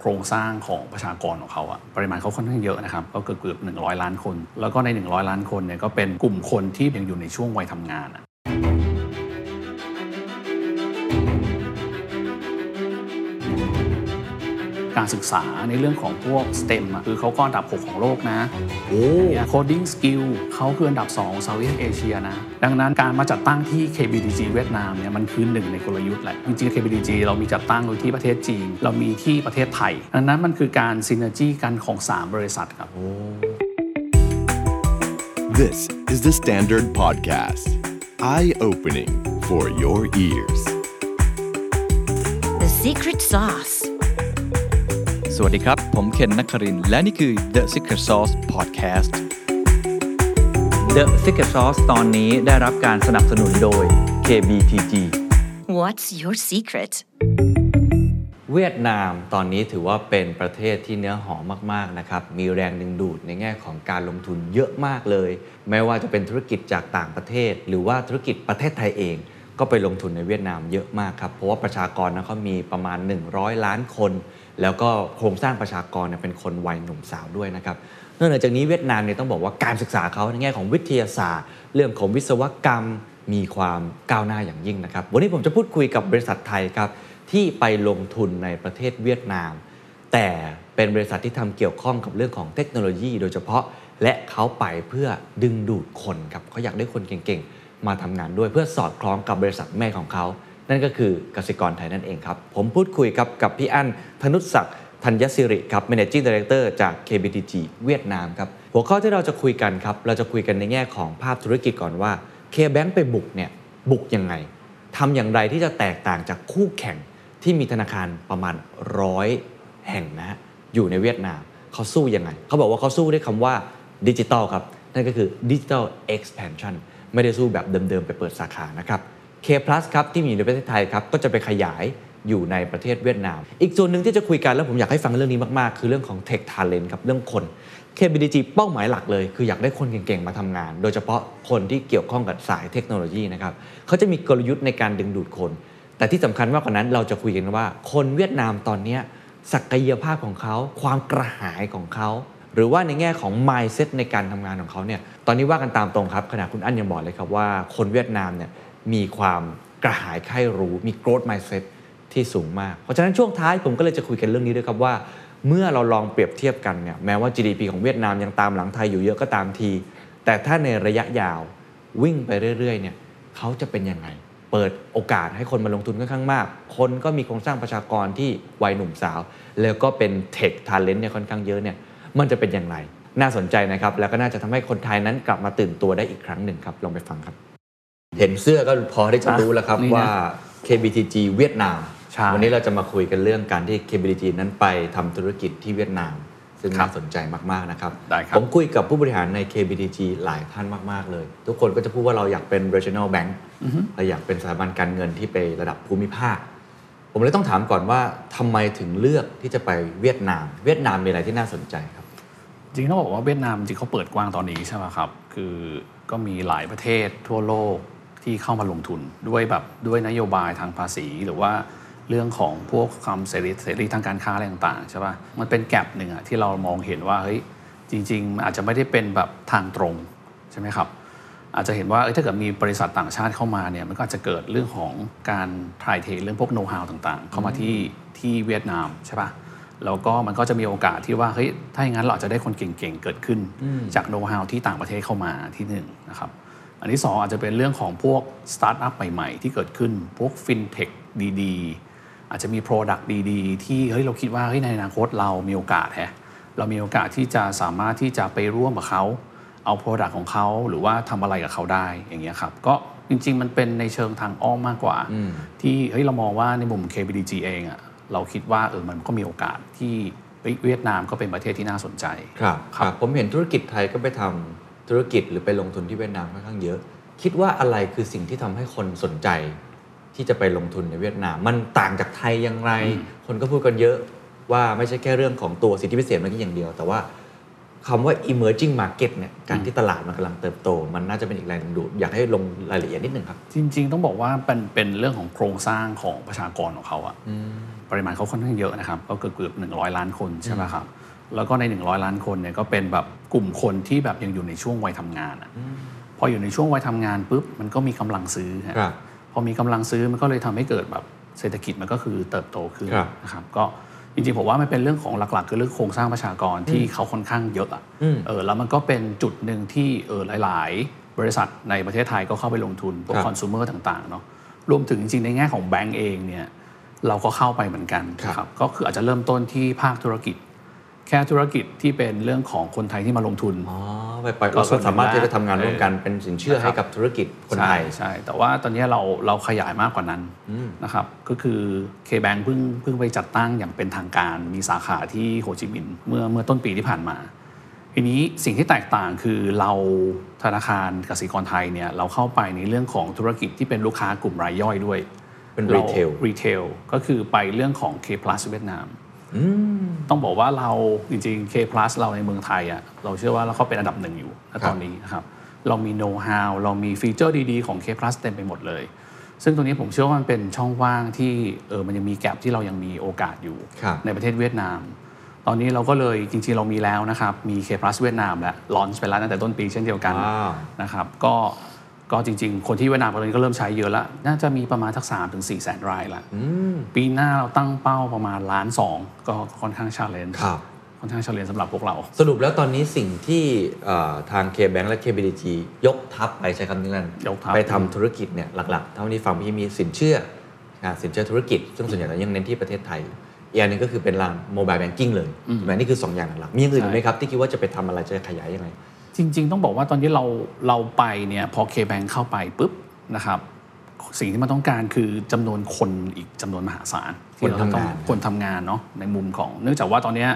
โครงสร้างของประชากรของเขาอะปริมาณเขาค่อนข้างเยอะนะครับก็เกือบเกือบหนึ่งร้อยล้านคน แล้วก็ใน 100 ล้านคนเนี่ยก็เป็นกลุ่มคนที่ยังอยู่ในช่วงวัยทำงาน การศึกษาในเรื่องของพวก STEM อะคือเขาก็อันดับ 6 ของโลกนะโอ้ coding skill เขาคืออันดับ2ของ Southeast Asia นะ ดังนั้นการมาจัดตั้งที่ KBDG เวียดนามเนี่ยมันคือหนึ่งในกลยุทธ์แหละ จริงๆ KBDG เรามีจัดตั้งโดยที่ประเทศจีน เรามีที่ประเทศไทย ดังนั้นมันคือการ synergy กันของ 3 บริษัทครับ This is the Standard Podcast. Eye opening for your ears. The secret sauce. สวัสดีครับ ผมเคนนักครินทร์และนี่คือ The Secret Sauce Podcast The Secret Sauce ตอนนี้ได้รับการสนับสนุนโดย KBTG What's your secret? เวียดนามตอนนี้ถือว่าเป็นประเทศที่เนื้อหอมมากๆนะครับ มีแรงดึงดูดในแง่ของการลงทุนเยอะมากเลย ไม่ว่าจะเป็นธุรกิจจากต่างประเทศ หรือว่าธุรกิจประเทศไทยเอง ก็ไปลงทุนในเวียดนามเยอะมากครับ เพราะว่าประชากรนะเขามีประมาณ 100 ล้านคน แล้วก็โครงสร้างประชากรเป็นคนวัยหนุ่มสาวด้วยนะครับนอกจากนี้เวียดนามเนี่ยต้องบอกว่าการศึกษาเขาในแง่ของวิทยาศาสตร์ เรื่องของวิศวกรรมมีความก้าวหน้าอย่างยิ่งนะครับ วันนี้ผมจะพูดคุยกับบริษัทไทยครับที่ไปลงทุนในประเทศเวียดนาม แต่เป็นบริษัทที่ทำเกี่ยวข้องกับเรื่องของเทคโนโลยี โดยเฉพาะและเขาไปเพื่อดึงดูดคนครับเขาอยากได้คนเก่งๆ มาทำงานด้วยเพื่อสอดคล้องกับบริษัทแม่ของเขา นั่นก็คือกสิกรไทยนั่นเองครับ ผมพูดคุยครับกับพี่อั้นธนุศักดิ์ธัญสิริครับ Managing Director จาก KBTG เวียดนามครับ หัวข้อที่เราจะคุยกันครับ เราจะคุยกันในแง่ของภาพธุรกิจก่อนว่า K-Bank ไปบุกเนี่ยบุกยังไงทำอย่างไรที่จะแตกต่างจากคู่แข่งที่มีธนาคารประมาณร้อยแห่งนะฮะอยู่ในเวียดนามเขาสู้ยังไง เขาบอกว่าเขาสู้ด้วยคำว่าดิจิตอลครับ นั่นก็คือดิจิตอล expansion ไม่ได้สู้แบบเดิมๆ ไปเปิดสาขานะครับ K Plus ครับที่มีอยู่ในประเทศไทยครับก็จะไปขยายอยู่ในประเทศเวียดนาม อีกส่วนหนึ่งที่จะคุยกันแล้วผมอยากให้ฟังเรื่องนี้มาก ๆ คือเรื่องของ Tech Talent ครับเรื่องคน KBDG เป้าหมายหลักเลย คืออยากได้คนเก่ง ๆ มาทำงาน โดยเฉพาะคนที่เกี่ยวข้องกับสายเทคโนโลยีนะครับเขาจะมีกลยุทธ์ในการดึงดูดคน แต่ที่สำคัญมากกว่านั้นเราจะคุยกันว่า คนเวียดนามตอนนี้ศักยภาพของเขา ความกระหายของเขา หรือว่าในแง่ของ mindset ในการทำงานของเขาเนี่ยตอนนี้ว่ากันตามตรงครับขณะคุณอั้นยังบอกเลยครับว่าคนเวียดนามเนี่ย มีความกระหายใคร่รู้ มี growth mindset ที่สูงมาก เพราะฉะนั้นช่วงท้ายผมก็เลยจะคุยกันเรื่องนี้ด้วยครับว่า เมื่อเราลองเปรียบเทียบกันเนี่ยแม้ว่า GDP ของเวียดนามยังตามหลังไทยอยู่เยอะก็ตามที แต่ถ้าในระยะยาววิ่งไปเรื่อยๆเนี่ยเขาจะเป็นยังไง เปิดโอกาสให้คนมาลงทุนค่อนข้างมาก คนก็มีโครงสร้างประชากรที่วัยหนุ่มสาว แล้วก็เป็นเทคทาเลนต์เนี่ยค่อนข้างเยอะเนี่ยมันจะเป็นอย่างไร น่าสนใจนะครับ แล้วก็น่าจะทำให้คนไทยนั้นกลับมาตื่นตัวได้อีกครั้งหนึ่งครับ ลองไปฟังครับ เห็นเสื้อก็พอที่จะรู้แล้วครับนี่นะว่า KBTG เวียดนามใช่วันนี้เราจะมาคุยกันเรื่องการที่ KBTG นั้นไปทำธุรกิจที่เวียดนาม ซึ่งครับน่าสนใจมากๆนะครับได้ครับ ผมคุยกับผู้บริหารใน KBTG หลายท่านมากๆเลย ทุกคนก็จะพูดว่าเราอยากเป็น regional bank เราอยากเป็นสถาบันการเงินที่ไประดับภูมิภาค ผมเลยต้องถามก่อนว่าทำไมถึงเลือกที่จะไปเวียดนาม เวียดนามมีอะไรที่น่าสนใจครับ จริงๆต้องบอกว่าเวียดนามจริงเขาเปิดกว้างตอนนี้ใช่ไหมครับ คือก็มีหลายประเทศทั่วโลก ที่เข้ามาลงทุนด้วยแบบด้วยนโยบายทางภาษีหรือว่าเรื่องของพวกความเสรีเสรีทางการค้าอะไรต่างๆใช่ป่ะมันเป็นแกลบหนึ่งอะที่เรามองเห็นว่าเฮ้ยจริงๆมันอาจจะไม่ได้เป็นแบบทางตรงใช่ไหมครับอาจจะเห็นว่าเอ้ยถ้าเกิดมีบริษัทต่างชาติเข้ามาเนี่ยมันก็อาจจะเกิดเรื่องของการถ่ายเทเรื่องพวกโน้ตฮาวต่างๆ เข้ามาที่ที่เวียดนามใช่ปะแล้วก็มันก็จะมีโอกาสที่ว่าเฮ้ยถ้าอย่างนั้นเราอาจจะได้คนเก่งๆเกิดขึ้น จากโน้ตฮาวที่ต่างประเทศเข้ามาที่หนึ่งนะครับ อันที่สองอาจจะเป็นเรื่องของพวกสตาร์ทอัพใหม่ ๆ ที่เกิดขึ้นพวกฟินเทคดีๆ อาจจะมี Product ดีๆ ที่เฮ้ยเราคิดว่าเฮ้ยในอนาคตเรามีโอกาสแฮะเรามีโอกาสที่จะสามารถที่จะไปร่วมกับเขาเอา Product ของเขาหรือว่าทำอะไรกับเขาได้อย่างเงี้ยครับก็จริง ๆ มันเป็นในเชิงทางอ้อมมากกว่า ที่เฮ้ยเรามองว่าในมุม KBTG เองอะเราคิดว่าเออมันก็มีโอกาสที่เฮ้ยเวียดนามก็เป็นประเทศที่น่าสนใจครับครับผมเห็นธุรกิจไทยก็ไปทำ ธุรกิจหรือไปลงทุนที่เวียดนามค่อนข้างเยอะ คิดว่าอะไรคือสิ่งที่ทำให้คนสนใจ ที่จะไปลงทุนในเวียดนาม มันต่างจากไทยอย่างไร คนก็พูดกันเยอะว่าไม่ใช่แค่เรื่องของตัวสิทธิพิเศษเมื่อกี้อย่างเดียว แต่ว่าคำว่า emerging market เนี่ยการที่ตลาดมันกำลังเติบโต มันน่าจะเป็นอีกแรงดึงดูดอยากให้ลงรายละเอียดนิดหนึ่งครับ จริง ๆ ต้องบอกว่าเป็นเป็นเรื่องของโครงสร้างของประชากรของเขาอะปริมาณเขาค่อนข้างเยอะนะครับ ก็เกือบเกือบหนึ่งล้อยล้านคนใช่ไหมครับ แล้วก็ใน 100 ล้านคนเนี่ยก็เป็นแบบกลุ่มคนที่แบบยังอยู่ในช่วงวัยทำงานอะพออยู่ในช่วงวัยทำงานปุ๊บมันก็มีกำลังซื้อฮะครับ พอมีกำลังซื้อมันก็เลยทำให้เกิดแบบเศรษฐกิจมันก็คือเติบโตขึ้นครับนะครับก็จริงๆผมว่ามันเป็นเรื่องของหลักๆ คือเรื่องโครงสร้างประชากรที่เขาค่อนข้างเยอะอะอืมเออแล้วมันก็เป็นจุดหนึ่งที่เออหลาย ๆ บริษัทในประเทศไทยก็เข้าไปลงทุนพวกครับ คอน sumer ต่างๆเนาะรวมถึงจริงๆในแง่ของแบงก์เองเนี่ยเราก็เข้าไปเหมือนกันครับ นะครับก็คืออาจจะเริ่มต้นที่ภาคธุรกิจ แค่ธุรกิจที่เป็นเรื่องของคนไทยที่มาลงทุนอ๋อไปปล่อยก็เราส่วนหนึ่งก็สามารถที่จะทำงานเออร่วมกันเป็นสินเชื่อให้กับธุรกิจคนไทยใช่ใช่แต่ว่าตอนนี้เราเราขยายมากกว่านั้นนะครับก็คือ K-Bank เพิ่งเพิ่งไปจัดตั้งอย่างเป็นทางการมีสาขาที่โฮจิมินห์เมื่อเมื่อต้นปีที่ผ่านมาทีนี้สิ่งที่แตกต่างคือเราธนาคารกสิกรไทยเนี่ยเราเข้าไปในเรื่องของธุรกิจที่เป็นลูกค้ากลุ่มรายย่อยด้วย เป็นรา retail retail ก็คือไปเรื่องของ K plus เวียดนาม ต้องบอกว่าเราจริงๆ K plus เราในเมืองไทยอะเราเชื่อว่าเราก็เป็นอันดับหนึ่งอยู่ณตอนนี้นะครับเรามี know how เรามีฟีเจอร์ดีๆของ K plus เต็มไปหมดเลย ซึ่งตรงนี้ผมเชื่อว่ามันเป็นช่องว่างที่เออมันยังมีแกลบที่เรายังมีโอกาสอยู่ครับในประเทศเวียดนาม ตอนนี้เราก็เลยจริงๆ เรามีแล้วนะครับมี K plus เวียดนามและลอนช์ไปแล้วตั้งแต่ต้นปีเช่นเดียวกันว้าวนะครับก็ ก็จริงๆ คนที่เวียดนามตอนนี้ก็เริ่มใช้เยอะแล้วน่าจะมีประมาณสักสามถึงสี่แสนรายละปีหน้าเราตั้งเป้าประมาณล้านสองก็ค่อนข้าง challenge ครับค่อนข้าง challenge สำหรับพวกเรา สรุปแล้วตอนนี้สิ่งที่เอ่อทาง K-Bank และ KBTG ยกทัพไปใช้คำนี้นั่นยกทัพไปทำธุรกิจเนี่ยหลักๆ เท่าที่ฟังพี่มีสินเชื่ออ่าสินเชื่อธุรกิจ ซึ่งส่วนใหญ่เรายังเน้นที่ประเทศไทยอีกอันหนึงก็คือเป็นด้านโมบายแบงกิ้งเลยถูกไหมนี่คือ 2 อย่างหลักๆมีอย่างอื่นอีกไหมครับที่คิดว่าจะไปทำอะไรจะขยายยังไง จริง ๆ ต้องบอกว่าตอนที่เราเราไปเนี่ยพอ K-Bank เข้าไปปุ๊บนะครับสิ่งที่มันต้องการคือจำนวนคนอีกจำนวนมหาศาลที่เราจะต้องคนทำงานคนทำงานเนาะในมุมของ เนื่องจากว่าตอนเนี้ย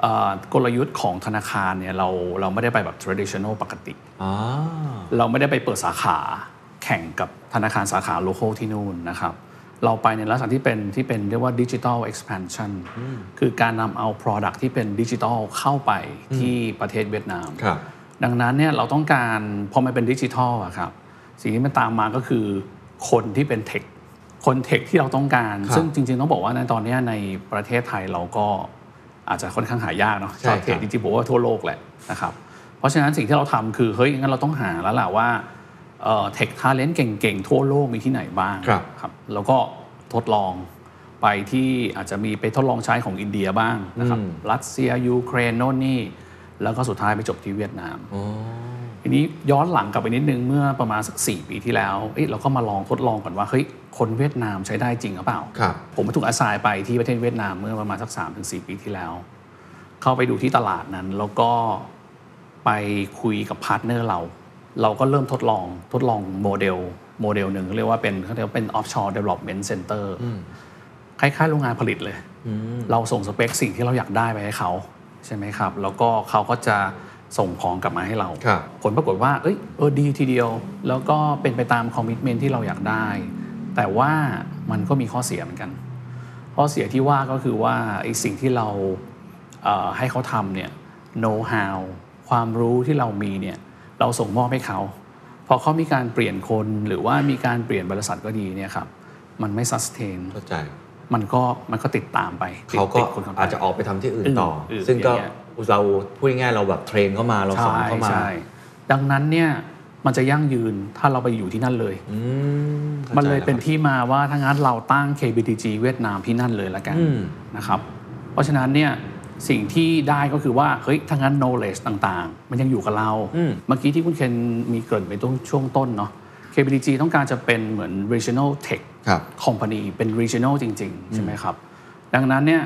เอ่อกลยุทธ์ของธนาคารเนี่ยเราเราไม่ได้ไปแบบ traditional ปกติอ๋อเราไม่ได้ไปเปิดสาขาแข่งกับธนาคารสาขาโล c a l ที่นู่นนะครับเราไปในลักษณะที่เป็นที่เป็นเรียกว่าดิจิ t a ล expansion คือการนำเอา Product ที่เป็นดิจิ t a ลเข้าไปที่ประเทศเวียดนามครับ ดังนั้นเนี่ยเราต้องการพอมันเป็นดิจิทัลอะครับสิ่งที่มันตามมาก็คือคนที่เป็นเทคคนเทคที่เราต้องการครับซึ่งจริง ๆ ต้องบอกว่าในตอนเนี้ยในประเทศไทยเราก็อาจจะค่อนข้างหายากเนาะใช่ครับเทคจริงๆผมว่าทั่วโลกแหละนะครับเพราะฉะนั้นสิ่งที่เราทำคือเฮ้ยงั้นเราต้องหาแล้วล่ะว่าเทคทาเลนต์เก่งๆ ทั่วโลกมีที่ไหนบ้างครับครับแล้วก็ทดลองไปที่อาจจะมีไปทดลองใช้ของอินเดียบ้างนะครับรัสเซียยูเครนโน่นนี่ แล้วก็สุดท้ายไปจบที่เวียดนามทีนี้ย้อนหลังกลับไปนิดนึงเมื่อประมาณสัก4ปีที่แล้วเอ้ยเราก็มาลองทดลองก่อนว่าเฮ้ยคนเวียดนามใช้ได้จริงหรือเปล่าครับผมถูกอาสายไปที่ประเทศเวียดนามเมื่อประมาณสัก3-4ถึงปีที่แล้ว เข้าไปดูที่ตลาดนั้น แล้วก็ไปคุยกับ partner เรา เราก็เริ่มทดลองทดลองโมเดลโมเดลหนึ่งเรียกว่าเป็นเขาเรียกว่าเป็น offshore development center คล้ายๆโรงงานผลิตเลย เราส่งสเปคสิ่งที่เราอยากได้ไปให้เขา ใช่ไหมครับ แล้วก็เขาก็จะส่งของกลับมาให้เราครับผลปรากฏว่า เอ้ยเออดีทีเดียว แล้วก็เป็นไปตาม commitment ที่เราอยากได้ แต่ว่ามันก็มีข้อเสียเหมือนกัน ข้อเสียที่ว่าก็คือว่าไอ้สิ่งที่เราเอ่อให้เขาทำเนี่ย know how ความรู้ที่เรามีเนี่ย เราส่งมอบให้เขา พอเขามีการเปลี่ยนคนหรือว่ามีการเปลี่ยนบริษัทก็ดีเนี่ยครับ มันไม่ sustain เข้าใจ มันก็มันก็ติดตามไปติดเขาก็ติดคนเข้ไปอาจจะออกไปทำที่อื่นต่ออื่นๆซึ่งก็อย่างเงี้ยเราพูดง่ายๆเราแบบเทรนเข้ามาเราสอนใช่เข้ามาใช่ดังนั้นเนี่ยมันจะยั่งยืนถ้าเราไปอยู่ที่นั่นเลยอืมข้าใจมันเลยเป็นแวครับที่มาว่าถ้างั้นเราตั้ง KBTG เวียดนามที่นั่นเลยละกันอืมนะครับ เพราะฉะนั้นเนี่ยสิ่งที่ได้ก็คือว่าเฮ้ยถ้างั้น knowledge ต่างๆ มันยังอยู่กับเรา เมื่อกี้ที่คุณเคนมีเกริ่นไปตรงช่วงต้นเนาะ KBTG ต้องการจะเป็นเหมือน regional tech ครับ company เป็น regional จริง ๆ ใช่ไหมครับ ดังนั้นเนี่ย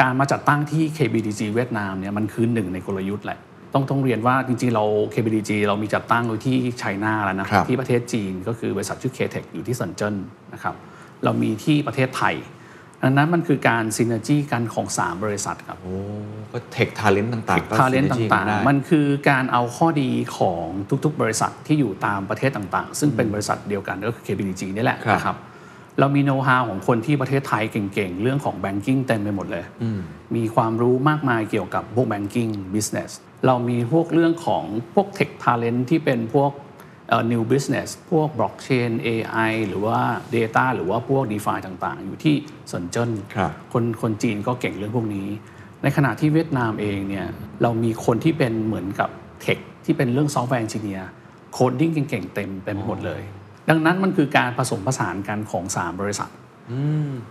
การมาจัดตั้งที่ KBDG เวียดนามเนี่ยมันคือหนึ่งในกลยุทธ์แหละต้องต้องเรียนว่าจริง ๆ เรา KBDG เรามีจัดตั้งอยู่ที่ไชน่าแล้วนะครับที่ประเทศจีนก็คือบริษัทชื่อ KTech อยู่ที่เซินเจิ้นนะครับเรามีที่ประเทศไทย ดังนั้นมันคือการซินเนจีกันของ 3 บริษัทครับ โอ้ ก็เทคทาเลนต์ต่างๆก็ทาเลนต์ synergy ต่างกัได้ๆมันคือการเอาข้อดีของทุกๆ บริษัทที่อยู่ตามประเทศต่างๆ ซึ่งเป็นบริษัทเดียวกันก็คือ KBDG นี่แหละครับนะครับเรามีโน้ตฮาวของคนที่ประเทศไทยเก่งๆ เรื่องของแบงกิ้งเต็มไปหมดเลย มีความรู้มากมายเกี่ยวกับพวกแบงกิ้งบิสเนสเรามีพวกเรื่องของพวกเทคทาเลนที่เป็นพวกเอ่อ new business พวก blockchain AI หรือว่า data หรือว่าพวก DeFi ต่างๆ อยู่ที่เซินเจิ้นครับคนคนจีนก็เก่งเรื่องพวกนี้ ในขณะที่เวียดนามเองเนี่ยเรามีคนที่เป็นเหมือนกับ tech ที่เป็นเรื่องซอฟต์แวร์ n อนจิเนียร์โคดดิ้งเก่งๆ เต็มเต็มไปหมดเลย ดังนั้นมันคือการผสมผสานกันของ 3 บริษัท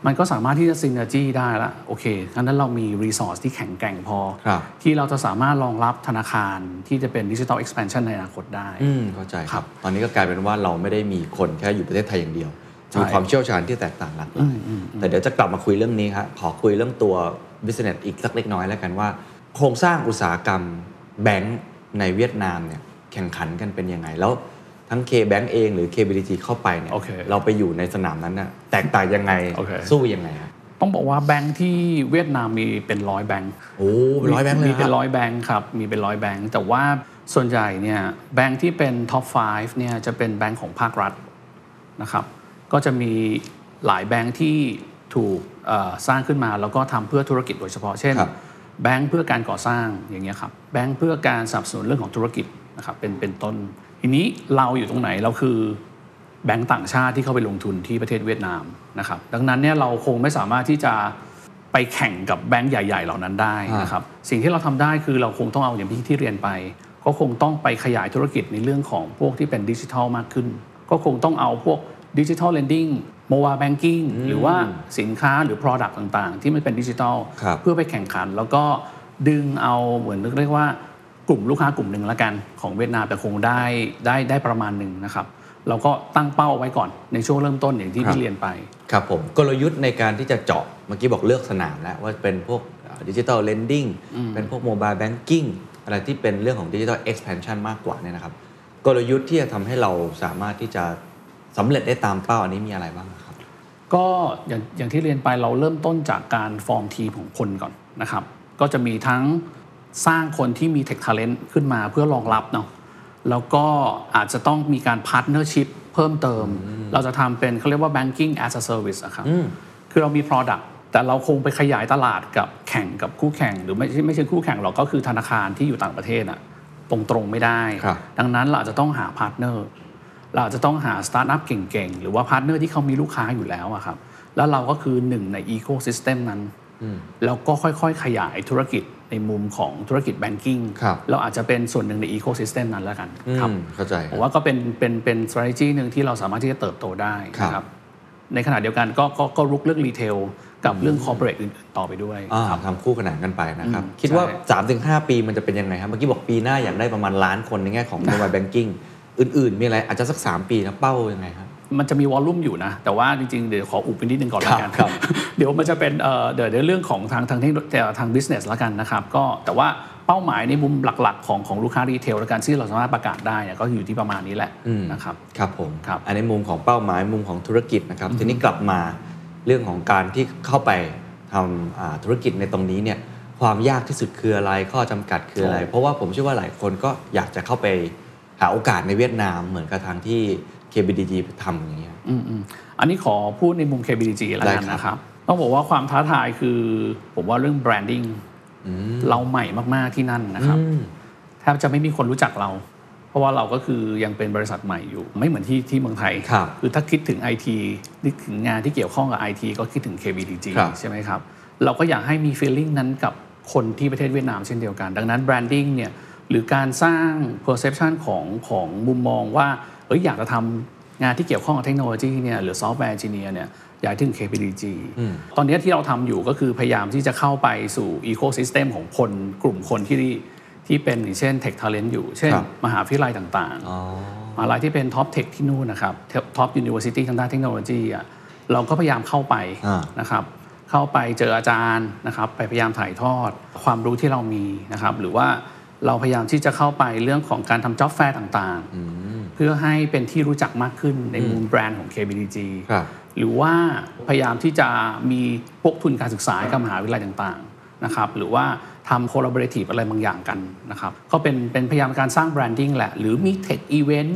มันก็สามารถที่จะ synergy ได้ละโอเคงั้นเรามี resource ที่แข็งแกร่งพอครับที่เราจะสามารถรองรับธนาคารที่จะเป็นดิจิทัลเอ็กซ์ n พ o นในอนาคตได้อืมเข้าใจคครัรับบตอนนี้ก็กลายเป็นว่าเราไม่ได้มีคนแค่อยู่ประเทศไทยอย่างเดียวใช่มีความเชี่ยวชาญที่แตกต่างหลากหลายแต่เดี๋ยวจะกลับมาคุยเรื่องนี้ครับขอคุยเรื่องตัว business อีกสักเล็กน้อยแล้วกันว่า โครงสร้างอุตสาหกรรมแบงก์ในเวียดนามเนี่ยแข่งขันกันเป็นยังไงแล้ว ทั้ง K-Bank เองหรือ KBDG เข้าไปเนี่ยโอเคเราไปอยู่ในสนามนั้นน่ะแตกต่างยังไงโอเคสู้ยังไงครับต้องบอกว่าแบงค์ที่เวียดนามมีเป็นร้อยแบงค์โอ้เป็นร้อยแบงค์เลยมีคเป็นรับร้อยแบงค์ครับ มีเป็นร้อยแบงค์แต่ว่าส่วนใหญ่เนี่ยแบงค์ที่เป็น top 5 เนี่ยจะเป็นแบงค์ของภาครัฐนะครับก็จะมีหลายแบงค์ที่ถูกเอ่อสร้างขึ้นมาแล้วก็ทำเพื่อธุรกิจโดยเฉพาะเช่นครับแบงค์เพื่อการก่อสร้างอย่างเงี้ยครับแบงค์เพื่อการสนับสนุนเรื่องของธุรกิจนะครับเป็นเป็นต้น ทีนี้เราอยู่ตรงไหนเราคือแบงก์ต่างชาติที่เข้าไปลงทุนที่ประเทศเวียดนามนะครับดังนั้นเนี่ยเราคงไม่สามารถที่จะไปแข่งกับแบงก์ใหญ่ ๆ เหล่านั้นได้นะครับสิ่งที่เราทำได้คือเราคงต้องเอาอย่างที่ที่เรียนไป ก็คงต้องไปขยายธุรกิจในเรื่องของพวกที่เป็นดิจิทัลมากขึ้น ก็คงต้องเอาพวก digital lending mobile banking หรือว่าสินค้าหรือ product ต่างๆ ที่มันเป็นดิจิทัลครับเพื่อไปแข่งขัน แล้วก็ดึงเอาเหมือนเรียกว่า กลุ่มลูกค้ากลุ่มหนึ่งละกันของเวียดนามแต่คงได้ได้ได้ประมาณหนึ่งนะครับเราก็ตั้งเป้าไว้ก่อนในช่วงเริ่มต้นอย่างที่ครับที่เรียนไป ครับผมกลยุทธ์ในการที่จะเจาะเมื่อกี้บอกเลือกสนามแล้วว่าเป็นพวกดิจิ t a ลเลนดิ้งเป็นพวก mobile banking อะไรที่เป็นเรื่องของดิจิ t a ลเอ็กซ์แพนชันมากกว่าเนี่ยนะครับ กลยุทธ์ที่จะทำให้เราสามารถที่จะสำเร็จได้ตามเป้าอันนี้มีอะไรบ้างครับ ก็อย่างอย่างที่เรียนไปเราเริ่มต้นจากการฟอร์มทีมของคนก่อนนะครับ ก็จะมีทั้ง สร้างคนที่มีเทค t าเลนต์ขึ้นมาเพื่อรองรับเนาะแล้วก็อาจจะต้องมีการ partnership เพิ่มเติม เราจะทำเป็นเขาเรียกว่า banking as a service อะครับคือเรามี product แต่เราคงไปขยายตลาดกับแข่งกับคู่แข่ง หรือไม่ใช่ไม่ใช่คู่แข่งหรอกก็คือธนาคารที่อยู่ต่างประเทศอะตรงๆไม่ได้ครับดังนั้นเราอาจจะต้องหา partner เราอาจจะต้องหาสตาร์ทอัพเก่งๆ หรือว่า partner ที่เขามีลูกค้าอยู่แล้วอะครับแล้วเราก็คือหนึ่งในอีโค y ิสเต็มนั้น แล้วก็ค่อยๆ ขยายธุรกิจ ในมุมของธุรกิจ banking ครับเราอาจจะเป็นส่วนหนึ่งในอีโค y ิสเต็มนั้นแล้วกันอืมครับเข้าใจครับผมว่าก็เป็นเป็นเป็น strategy หนึ่งที่เราสามารถที่จะเติบโตได้นะครับครับในขณะเดียวกันก็ก็ก็รุกเรื่อง retail กับเรื่อง corporate อื่นๆต่อไปด้วยอ่าครับทำคู่ขนานกันไปนะครับอืมคิดว่าใช่3-5 ปีมันจะเป็นยังไงครับ เมื่อกี้บอกปีหน้าอยากได้ประมาณล้านคนในแง่ของ mo bile banking อื่นๆ มีอะไรอาจจะสัก 3 ปีนะเป้ายังไงครับ มันจะมี volume อยู่นะ แต่ว่าจริงๆ เดี๋ยวขออุบไปนิดนึงก่อนละกันครับครับเดี๋ยวมันจะเป็นเอ่อเดี๋ยวในเรื่องของทางทางเทคโนแต่ทาง business ละกันนะครับก็แต่ว่าเป้าหมายในมุมหลักๆ ของของลูกค้ารีเทลละกันที่เราสามารถประกาศได้เนี่ยก็อยู่ที่ประมาณนี้แหละอืมนะครับครับผมครับอันนี้มุมของเป้าหมายมุมของธุรกิจนะครับทีนี้กลับมาเรื่องของการที่เข้าไปทำอ่าธุรกิจในตรงนี้เนี่ยความยากที่สุดคืออะไรข้อจำกัดคืออะไร เพราะว่าผมเชื่อว่าหลายคนก็อยากจะเข้าไปหาโอกาสในเวียดนามเหมือนกับทางที่ KBDG ทำอย่างเงี้ยอืมอืมอันนี้ขอพูดในมุม KBDG แล้วกันได้ครับนะครับต้องบอกว่าความท้าทายคือ ผมว่าเรื่อง branding เราใหม่มากๆที่นั่นนะครับอืมแทบจะไม่มีคนรู้จักเรา เพราะว่าเราก็คือยังเป็นบริษัทใหม่อยู่ ไม่เหมือนที่ที่เมืองไทยครับคือถ้าคิดถึง IT นึกถึงงานที่เกี่ยวข้องกับ IT ก็คิดถึง KBDG ครับใช่ไหมครับ เราก็อยากให้มี feeling นั้นกับคนที่ประเทศเวียดนามเช่นเดียวกัน ดังนั้น branding เนี่ยหรือการสร้าง perception ของของมุมมองว่า เอ้ยอยากจะทำงานที่เกี่ยวข้องกับเทคโนโลยีเนี่ยหรือ software engineer เนี่ยอยากให้ถึง KBTG ตอนนี้ที่เราทำอยู่ก็คือพยายามที่จะเข้าไปสู่ ecosystem ของคนกลุ่มคนที่ที่เป็นอย่างเช่น tech talent อยู่ เช่นครับมหาวิทยาลัยต่างๆอ๋อมหาลัยที่เป็น top tech ที่นู่นนะครับ top university ทางด้านเทคโนโลยีอะเราก็พยายามเข้าไปอ่านะครับเข้าไปเจออาจารย์นะครับไปพยายามถ่ายทอดความรู้ที่เรามีนะครับหรือว่า เราพยายามที่จะเข้าไปเรื่องของการทำจ็อบแฟร์ต่างๆ เพื่อให้เป็นที่รู้จักมากขึ้นในมุมแบรนด์ของ KBDG ครับหรือว่าพยายามที่จะมีพวกทุนการศึกษาให้กับมหาวิทยาลัยต่างๆนะครับหรือว่าทำ collaborative อะไรบางอย่างกันนะครับก็เป็นเป็นพยายามการสร้าง branding แหละ หรือมี tech event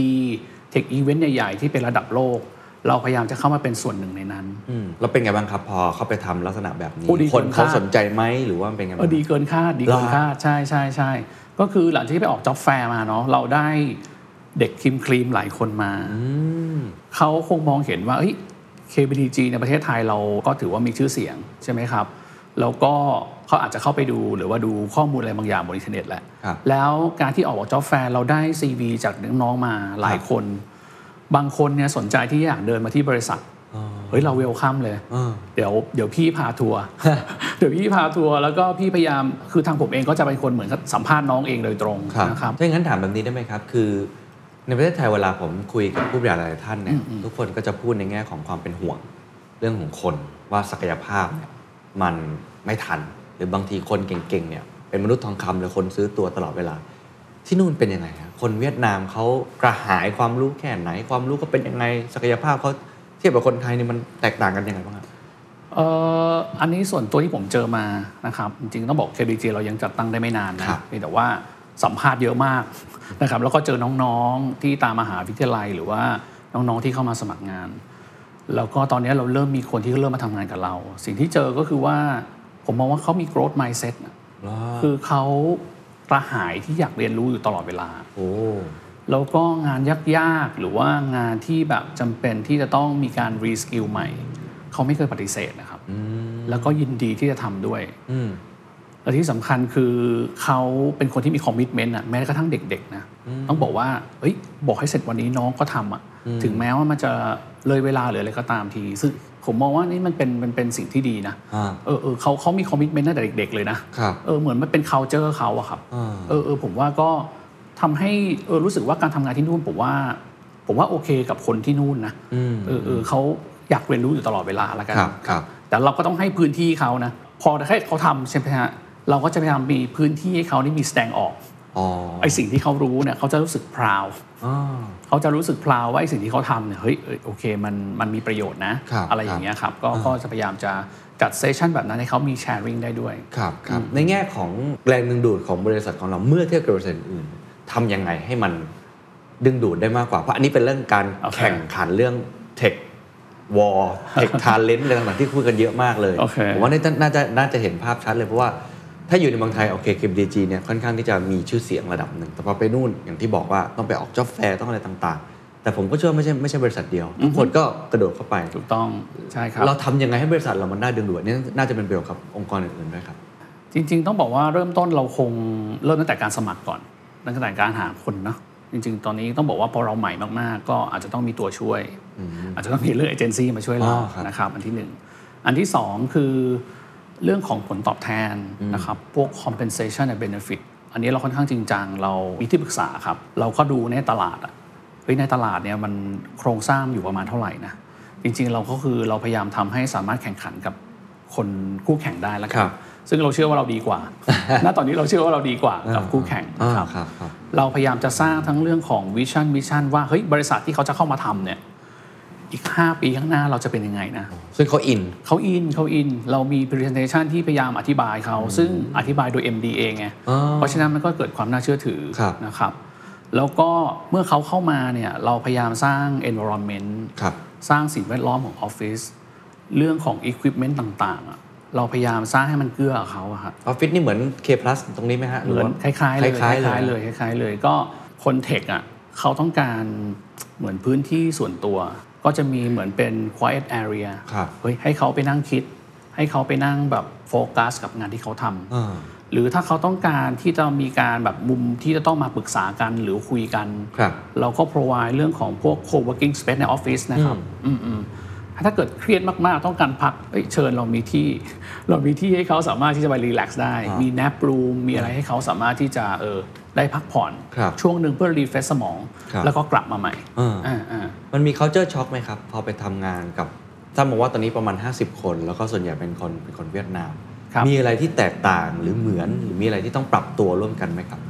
ดีๆ tech event ใหญ่ๆ ที่เป็นระดับโลก เราพยายามจะเข้ามาเป็นส่วนหนึ่งในนั้นอืมแล้วเป็นไงบ้างครับพอเข้าไปทำลักษณะแบบนี้โอ้ดีคนเกินเขาคาดสนใจไหมหรือว่ามันเป็นไงบ้างเออดีเกินคาดดีเกินคาดเหรอใช่ใช่ใช่ก็คือหลังจากที่ไปออก job fair มาเนาะเราได้เด็ก cream cream ๆหลายคนมาเขาคงมองเห็นว่าเอ้ย KBTG ในประเทศไทยเราก็ถือว่ามีชื่อเสียงใช่ไหมครับ แล้วก็เขาอาจจะเข้าไปดูหรือว่าดูข้อมูลอะไรบางอย่างบนอินเทอร์เน็ตแหละครับแล้วการที่ออกบอก job fair เราได้ CV จากน้องๆมาหลายคน บางคนเนี่ยสนใจที่อยากเดินมาที่บริษัทเฮ้ยเราเวลคัมเลย เดี๋ยวเดี๋ยวพี่พาทัวร์เดี๋ยวพี่พาทัวร์แล้วก็พี่พยายามคือทางผมเองก็จะเป็นคนเหมือนกับสัมภาษณ์น้องเองโดยตรงครับนะครับถ้าอย่างนั้นถามแบบนี้ได้ไหมครับ คือ ในประเทศไทยเวลาผมคุยกับผู้บริหารหลายๆท่านเนี่ยทุกคนก็จะพูดในแง่ของความเป็นห่วง เรื่องของคนว่าศักยภาพเนี่ยมันไม่ทัน หรือบางทีคนเก่งๆเนี่ยเป็นมนุษย์ทองคำเลยคนซื้อตัวตลอดเวลา ที่นู่นเป็นยังไงครับคนเวียดนามเขากระหายความรู้แค่ไหน ความรู้เขาเป็นยังไงศักยภาพเขาเทียบกับคนไทยนี่มันแตกต่างกันยังไงบ้างครับเอ่ออันนี้ส่วนตัวที่ผมเจอมานะครับจริงๆต้องบอก KBG เรายังจัดตั้งได้ไม่นานนะครับเพียงแต่ว่าสัมภาษณ์เยอะมากนะครับแล้วก็เจอน้องๆที่ตามมหาวิทยาลัย หรือว่าน้องๆที่เข้ามาสมัครงาน แล้วก็ตอนนี้เราเริ่มมีคนที่เริ่มมาทำงานกับเรา สิ่งที่เจอก็คือว่าผมมองว่าเขามี growth mindset นะคือเขา กระหายที่อยากเรียนรู้อยู่ตลอดเวลา โอ้แล้วก็งานยากๆ หรือว่างานที่แบบจำเป็นที่จะต้องมีการ reskill ใหม่ เขาไม่เคยปฏิเสธนะครับ แล้วก็ยินดีที่จะทำด้วยอืมและที่สำคัญคือเขาเป็นคนที่มี commitment อะแม้กระทั่งเด็กๆนะต้องบอกว่าเอ้ยบอกให้เสร็จวันนี้น้องก็ทำอะถึงแม้ว่ามันจะเลยเวลาหรืออะไรก็ตามทีซึ่ง ผมมองว่านี่มันเป็นมันเป็นสิ่งที่ดีนะอ่าเออเออเขาเขามีคอมมิชเมนต์ตั้งแต่เด็ก ๆ เลยนะครับเออเหมือนมันเป็น culture เขาอะครับอ่าเออเออผมว่าก็ทำให้เออรู้สึกว่าการทำงานที่นู่นผมว่า ผมว่าโอเคกับคนที่นู่นนะเออเออเขาอยากเรียนรู้อยู่ตลอดเวลาละกันครับครับ แต่เราก็ต้องให้พื้นที่เขานะ พอให้เขาทำใช่ไหมฮะเราก็จะพยายามมีพื้นที่ให้เขาได้มีแสดงออกอ๋อ ไอสิ่งที่เขารู้เนี่ยเขาจะรู้สึกพราวอ๋อเขาจะรู้สึก proud ว่าไอ้สิ่งที่เขาทำเนี่ยเฮ้ยเอ้ยโอเคมันมันมีประโยชน์นะครับอะไรอย่างเงี้ยครับก็ก็จะพยายามจะจัด session แบบนั้นให้เขามี sharing ได้ด้วยครับครับในแง่ของแรงดึงดูดของบริษัทของเราเมื่อเทียบกับบริษัทอื่นทำยังไงให้มันดึงดูดได้มากกว่า เพราะอันนี้เป็นเรื่องการโอเคแข่งขันเรื่อง tech war tech talent อะไรต่างๆที่พูดกันเยอะมากเลยโอเคผมว่านี่น่าจะน่าจะเห็นภาพชัดเลยเพราะว่า ถ้าอยู่ในเมืองไทยโอเค KBTG เนี่ยค่อนข้างที่จะมีชื่อเสียงระดับหนึ่ง แต่พอไปนู่นอย่างที่บอกว่าต้องไปออก job fair ต้องอะไรต่างๆ แต่ผมก็เชื่อว่าไม่ใช่ไม่ใช่บริษัทเดียวทุกคนก็กระโดดเข้าไปถูกต้องใช่ครับเราทำยังไงให้บริษัทเรามันน่าดึงดูดอันนี่น่าจะเป็นประโยชน์กับองค์กรอื่นๆด้วยครับจริง ๆ ต้องบอกว่าเริ่มต้นเราคงเริ่มตั้งแต่การสมัครก่อนตั้งแต่การหาคนเนาะจริง ๆ ตอนนี้ต้องบอกว่าพอเราใหม่มากๆ ก็อาจจะต้องมีตัวช่วย อาจจะต้องมีเรื่องเอเจนซี่มาช่วยเราอ๋อครับนะครับอันที่หนึ่งอันที่สองคือ เรื่องของผลตอบแทนนะครับพวก compensation and benefit อันนี้เราค่อนข้างจริงจังเรามีที่ปรึกษาครับ เราก็ดูในตลาดอะเฮ้ยในตลาดเนี่ยมันโครงสร้างอยู่ประมาณเท่าไหร่นะจริงๆเราก็คือเราพยายามทำให้สามารถแข่งขันกับคนคู่แข่งได้แล้วกันครับซึ่งเราเชื่อว่าเราดีกว่า ณ ตอนนี้เราเชื่อว่าเราดีกว่ากับคู่แข่งอ่านะครับครับครับ เราพยายามจะสร้างทั้งเรื่องของ vision mission ว่าเฮ้ยบริษัทที่เขาจะเข้ามาทำเนี่ย อีก 5 ปีข้างหน้าเราจะเป็นยังไงนะ ซึ่งเขาอินเขาอินเขาอิน เรามี presentation ที่พยายามอธิบายเขา ซึ่งอธิบายโดย MD เองไงอ๋อเพราะฉะนั้นมันก็เกิดความน่าเชื่อถือครับนะครับ แล้วก็เมื่อเขาเข้ามาเนี่ยเราพยายามสร้าง environment ครับสร้างสิ่งแวดล้อมของออฟฟิศเรื่องของ equipment ต่างๆอะเราพยายามสร้างให้มันเกื้อกับเขาอะครับออฟฟิศนี่เหมือน K PLUS ตรงนี้ไหมฮะเหมือนคล้ายๆเลยคล้ายๆคล้ายๆเลยคล้ายๆเลยก็คน tech อะเขาต้องการเหมือนพื้นที่ส่วนตัว ก็จะมีเหมือนเป็น quiet area ครับเฮ้ยให้เขาไปนั่งคิด ให้เขาไปนั่งแบบโฟกัสกับงานที่เขาทำอ่าหรือถ้าเขาต้องการที่จะมีการแบบมุมที่จะต้องมาปรึกษากันหรือคุยกันครับเราก็ provide เรื่องของพวก co-working space ในออฟฟิศนะครับอืมอืมถ้าเกิดเครียดมาก ๆ ต้องการพักเอ้ยเชิญเรามีที่ เรามีที่ให้เขาสามารถที่จะไป relax ได้ มี nap room มีอะไรให้เขาสามารถที่จะเออ ได้พักผ่อนครับช่วงหนึ่งเพื่อ refresh สมองครับแล้วก็กลับมาใหม่อ่าอ่าอ่ามันมี culture shock ไหมครับ พอไปทำงานกับถ้าบอกว่าตอนนี้ประมาณ 50 คน แล้วก็ส่วนใหญ่เป็นคนเป็นคนเวียดนามครับมีอะไรที่แตกต่างหรือเหมือนหรือมีอะไรที่ต้องปรับตัวร่วมกันไหมครับ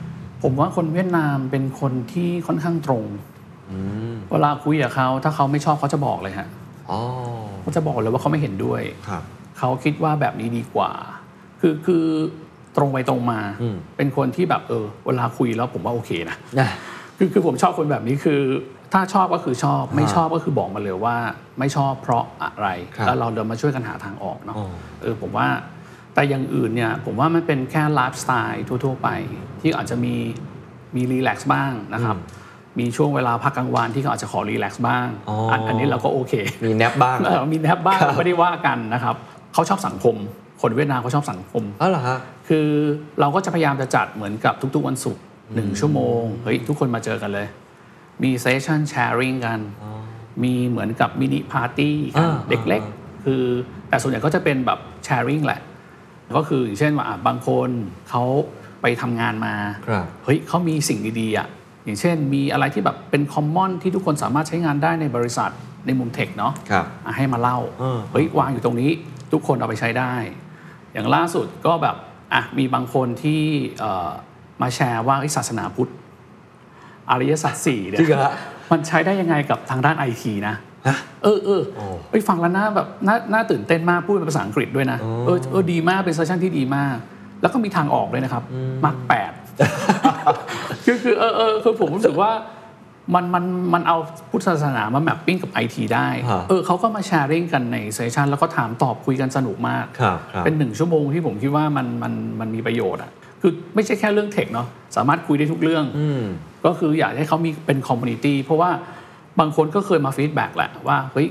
ผมว่าคนเวียดนามเป็นคนที่ค่อนข้างตรงอืมเวลาคุยกับเขาถ้าเขาไม่ชอบเขาจะบอกเลยฮะอ๋อเขาจะบอกเลยว่าเขาไม่เห็นด้วยครับเขาคิดว่าแบบนี้ดีกว่า คือคือ ตรงไปตรงมาอืมเป็นคนที่แบบเออเวลาคุยแล้วผมว่าโอเคนะนะคือคือผมชอบคนแบบนี้คือ ถ้าชอบก็คือชอบไม่ชอบก็คือบอกมาเลยว่า ไม่ชอบเพราะอะไรครับแล้วเราเดินมาช่วยกันหาทางออกเนาะอ๋อเออผมว่าแต่อย่างอื่นเนี่ยผมว่ามันเป็นแค่ไลฟ์สไตล์ทั่ว ๆ ไป ที่อาจจะมีมีรีแลกซ์บ้างนะครับ มีช่วงเวลาพักกลางวันที่เขาอาจจะขอรีแลกซ์บ้างอ๋ออันอันนี้เราก็โอเค มีแนบบ้างเออมีแนบบ้างครับไม่ได้ว่ากันนะครับเขาชอบสังคม คนเวียดนามเขาชอบสังคมอ๋อเหรอฮะคือเราก็จะพยายามจะจัดเหมือนกับทุก ๆ วันศุกร์หนึ่งชั่วโมงเฮ้ยทุกคนมาเจอกันเลย มีเซสชั่นแชร์ริงกัน มีเหมือนกับมินิปาร์ตี้กันอ่าเด็กเล็กคือแต่ส่วนใหญ่ก็จะเป็นแบบแชร์ริงแหละ ก็คืออย่างเช่นว่าอะบางคนเขาไปทำงานมาครับเฮ้ยเขามีสิ่งดีๆอะอย่างเช่น มีอะไรที่แบบเป็นคอมมอนที่ทุกคนสามารถใช้งานได้ในบริษัทในมุมเทคเนาะครับอะให้มาเล่าเออเฮ้ยวางอยู่ตรงนี้ทุกคนเอาไปใช้ได้ อย่างล่าสุดก็แบบอะมีบางคนที่เอ่อมาแชร์ว่าเฮ้ยศาสนาพุทธอริยสัจสี่เนี่จริงเหรอฮะมันใช้ได้ยังไงกับทางด้านไอทีนะฮะเออเออโอ้ไปฟังแล้วน่าแบบน่าน่าตื่นเต้นมากพูดเป็นภาษาอังกฤษด้วยนะเออเออดีมากเป็น session ที่ดีมาก แล้วก็มีทางออกด้วยนะครับมรรคแปดคือคือเออเออคือผมรู้สึกว่า มันมันมันเอาพุทธศาสนามา mapping กับไอทีได้ฮะเออเขาก็มา sharing กันใน session แล้วก็ถามตอบคุยกันสนุกมากครับครับเป็นหนึ่งชั่วโมงที่ผมคิดว่ามันมันมันมีประโยชน์อะคือไม่ใช่แค่เรื่อง tech เนาะสามารถคุยได้ทุกเรื่องอืมก็คืออยากให้เขามีเป็น community เพราะว่าบางคนก็เคยมา feedback แหละว่าเฮ้ย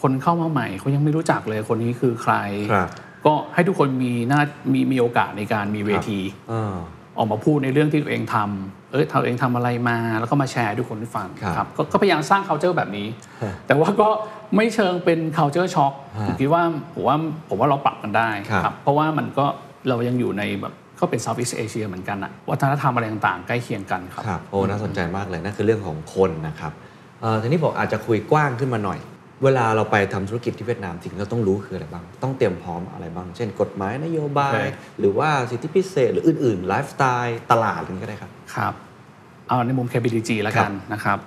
คนเข้ามาใหม่เขายังไม่รู้จักเลยคนนี้คือใครครับก็ให้ทุกคนมีหน้ามีมีโอกาสในการมีเวทีอ่าออกมาพูดในเรื่องที่ตัวเองทำ เอ้ยตัวเองทำอะไรมาแล้วก็มาแชร์ให้ทุกคนได้ฟังครับก็พยายามสร้าง culture แบบนี้ฮะแต่ว่าก็ไม่เชิงเป็น culture shock ฮะผมคิดว่าผมว่าผมว่าเราปรับกันได้ครับเพราะว่ามันก็เรายังอยู่ในแบบก็เป็น Southeast Asia เหมือนกันอะวัฒนธรรมอะไรต่างๆ ใกล้เคียงกันครับครับโอ้น่าสนใจมากเลยนั่นคือเรื่องของคนนะครับเอ่อทีนี้ผมอาจจะคุยกว้างขึ้นมาหน่อย เวลาเราไปทำธุรกิจที่เวียดนามสิ่งที่เราต้องรู้คืออะไรบ้าง ต้องเตรียมพร้อมอะไรบ้าง เช่น กฎหมายนโยบายโอเคหรือว่าสิทธิพิเศษ หรืออื่นๆไลฟ์สไตล์ตลาดอะไรก็ได้ครับ ครับ เอาในมุม KPDG แล้วกันนะครับ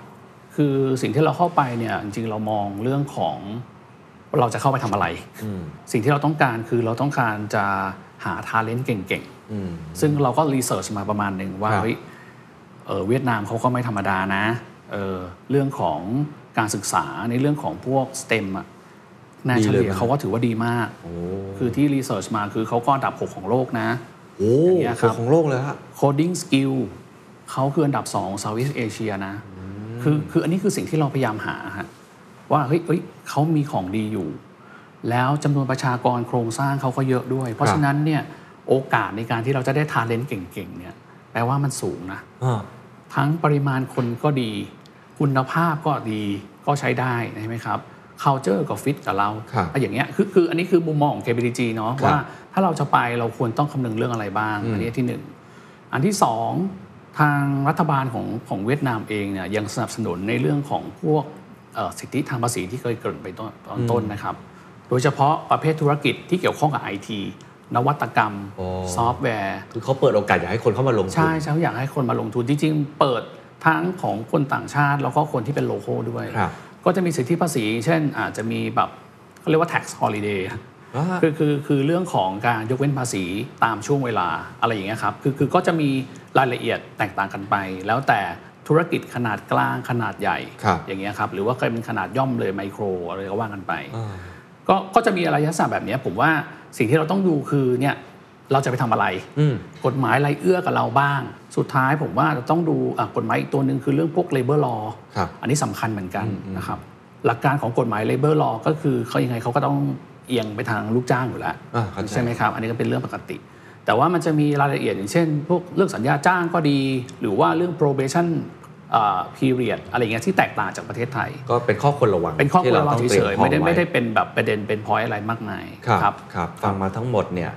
คือสิ่งที่เราเข้าไปเนี่ยจริงๆเรามองเรื่องของว่าเราจะเข้าไปทำอะไรอืมสิ่งที่เราต้องการคือเราต้องการจะหาทาเลนต์เก่งอืมๆซึ่งเราก็รีเสิร์ชมาประมาณหนึ่งว่าครับเฮ้ยเอ่อเวียดนามเขาก็ไม่ธรรมดานะเออเรื่องของ การศึกษาในเรื่องของพวก STEM อะน่าดีเฉเลยลี่ยไหมเขาก็ถือว่าดีมากโอ้คือที่รีเสิร์ชมาคือเขาก็อันดับ 6 ของโลกนะโอ้อย่างเงี้ยครับของโลกเลยฮะ coding skill เขาคืออันดับ2ของ Southeast Asia นะคือคืออันนี้คือสิ่งที่เราพยายามหาฮะว่าเฮ้ยเฮ้ยเขามีของดีอยู่ แล้วจำนวนประชากรโครงสร้างเขาก็เยอะด้วย เพราะครับฉะนั้นเนี่ยโอกาสในการที่เราจะได้ทาเลนต์เก่งๆเนี่ยแปลว่ามันสูงนะอ่าทั้งปริมาณคนก็ดี คุณภาพก็ดีก็ใช้ได้ใช่ไหมครับ culture ก็ฟิตกับเราครับอะอย่างเงี้ยคือคืออันนี้คือมุมมองของ KPDG เนาะครับว่าถ้าเราจะไปเราควรต้องคำนึงเรื่องอะไรบ้าง อันนี้ที่หนึ่งอันที่สองทางรัฐบาลของของเวียดนามเองเนี่ยยังสนับสนุนในเรื่องของพวกเอ่อสิทธิทางภาษีที่เคยเกริ่นไปตอนตอนต้นนะครับ โดยเฉพาะประเภทธุรกิจที่เกี่ยวข้องกับไอทีนวัตกรรมโอ้ซอฟต์แวร์ คือเขาเปิดโอกาสอยากให้คนเข้ามาลงทุน ใช่ใช่เขาอยากให้คนมาลงทุน จริง ๆ เปิด ทั้งของคนต่างชาติแล้วก็คนที่เป็น local ด้วยครับก็จะมีสิทธิภาษี เช่นอาจจะมีแบบเขาเรียกว่า tax holiday อ่าคือคือคือเรื่องของการยกเว้นภาษีตามช่วงเวลาอะไรอย่างเงี้ยครับคือคือก็จะมีรายละเอียดแตกต่างกันไป แล้วแต่ธุรกิจขนาดกลางขนาดใหญ่ครับอย่างเงี้ยครับหรือว่าเคยเป็นขนาดย่อมเลยไมโครอะไรก็ว่ากันไปอ่าก็ก็จะมีอะไรลักษณะแบบเนี้ยผมว่าสิ่งที่เราต้องดูคือเนี่ย เราจะไปทำอะไรอืมกฎหมายอะไรเอื้อกับเราบ้าง สุดท้ายผมว่าจะต้องดูอะกฎหมายอีกตัวหนึ่งคือเรื่องพวก labor law ครับอันนี้สำคัญเหมือนกันนะครับ หลักการของกฎหมาย labor law ก็คือเขายังไงเขาก็ต้องเอียงไปทางลูกจ้างอยู่แล้วอ่าเข้าใจใช่ไหมครับ อันนี้ก็เป็นเรื่องปกติ แต่ว่ามันจะมีรายละเอียดอย่างเช่น พวกเรื่องสัญญาจ้างก็ดี หรือว่าเรื่อง probation อ่า period อะไรอย่างเงี้ยที่แตกต่างจากประเทศไทย ก็เป็นข้อควรระวังเป็นข้อควรที่ระวังต้องเฉยๆไม่ได้ตรีพร้อไม่ได้ว้เป็นแบบประเด็นเป็น point อะไรมากมายครับครับ ฟังมาทั้งหมดเนี่ย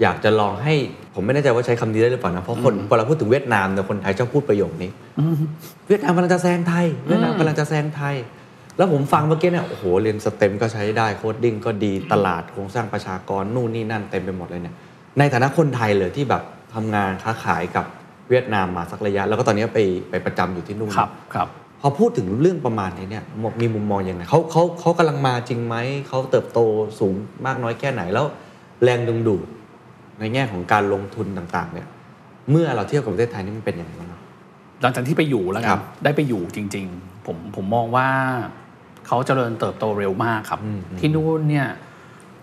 อ่าอยากจะลองให้ผมไม่แน่ใจว่าใช้คำนี้ได้หรือเปล่านะเพราะคนเวลาพูดถึงเวียดนามเนี่ยคนไทยชอบพูดประโยคนี้เวียดนามกำลังจะแซงไทยเวียดนามกำลังจะแซงไทย แล้วผมฟังเมื่อกี้เนี่ยโอ้โหเรียน STEM ก็ใช้ได้ coding ก็ดีตลาดโครงสร้างประชากรนู่นนี่นั่นเต็มไปหมดเลยเนี่ยในฐานะคนไทยเลยที่แบบทำงานค้าขายกับเวียดนามมาสักระยะ แล้วก็ตอนนี้ไปไปประจำอยู่ที่นู่นครับครับพอพูดถึงเรื่องประมาณนี้เนี่ยมีมุมมองยังไงเขาเขาเขากำลังมาจริงไหมเขาเติบโตสูงมากน้อยแค่ไหนแล้ว แรงดึงดูด ในแง่ของการลงทุนต่างๆเนี่ยเมื่อเราเทียบกับประเทศไทยนี่มันเป็นยังไงบ้างครับหลังจากที่ไปอยู่แล้วกัครันบได้ไปอยู่จริง ๆ ผมผมมองว่าเขาเจริญเติบโตเร็วมากครับอืมที่นู่นเนี่ย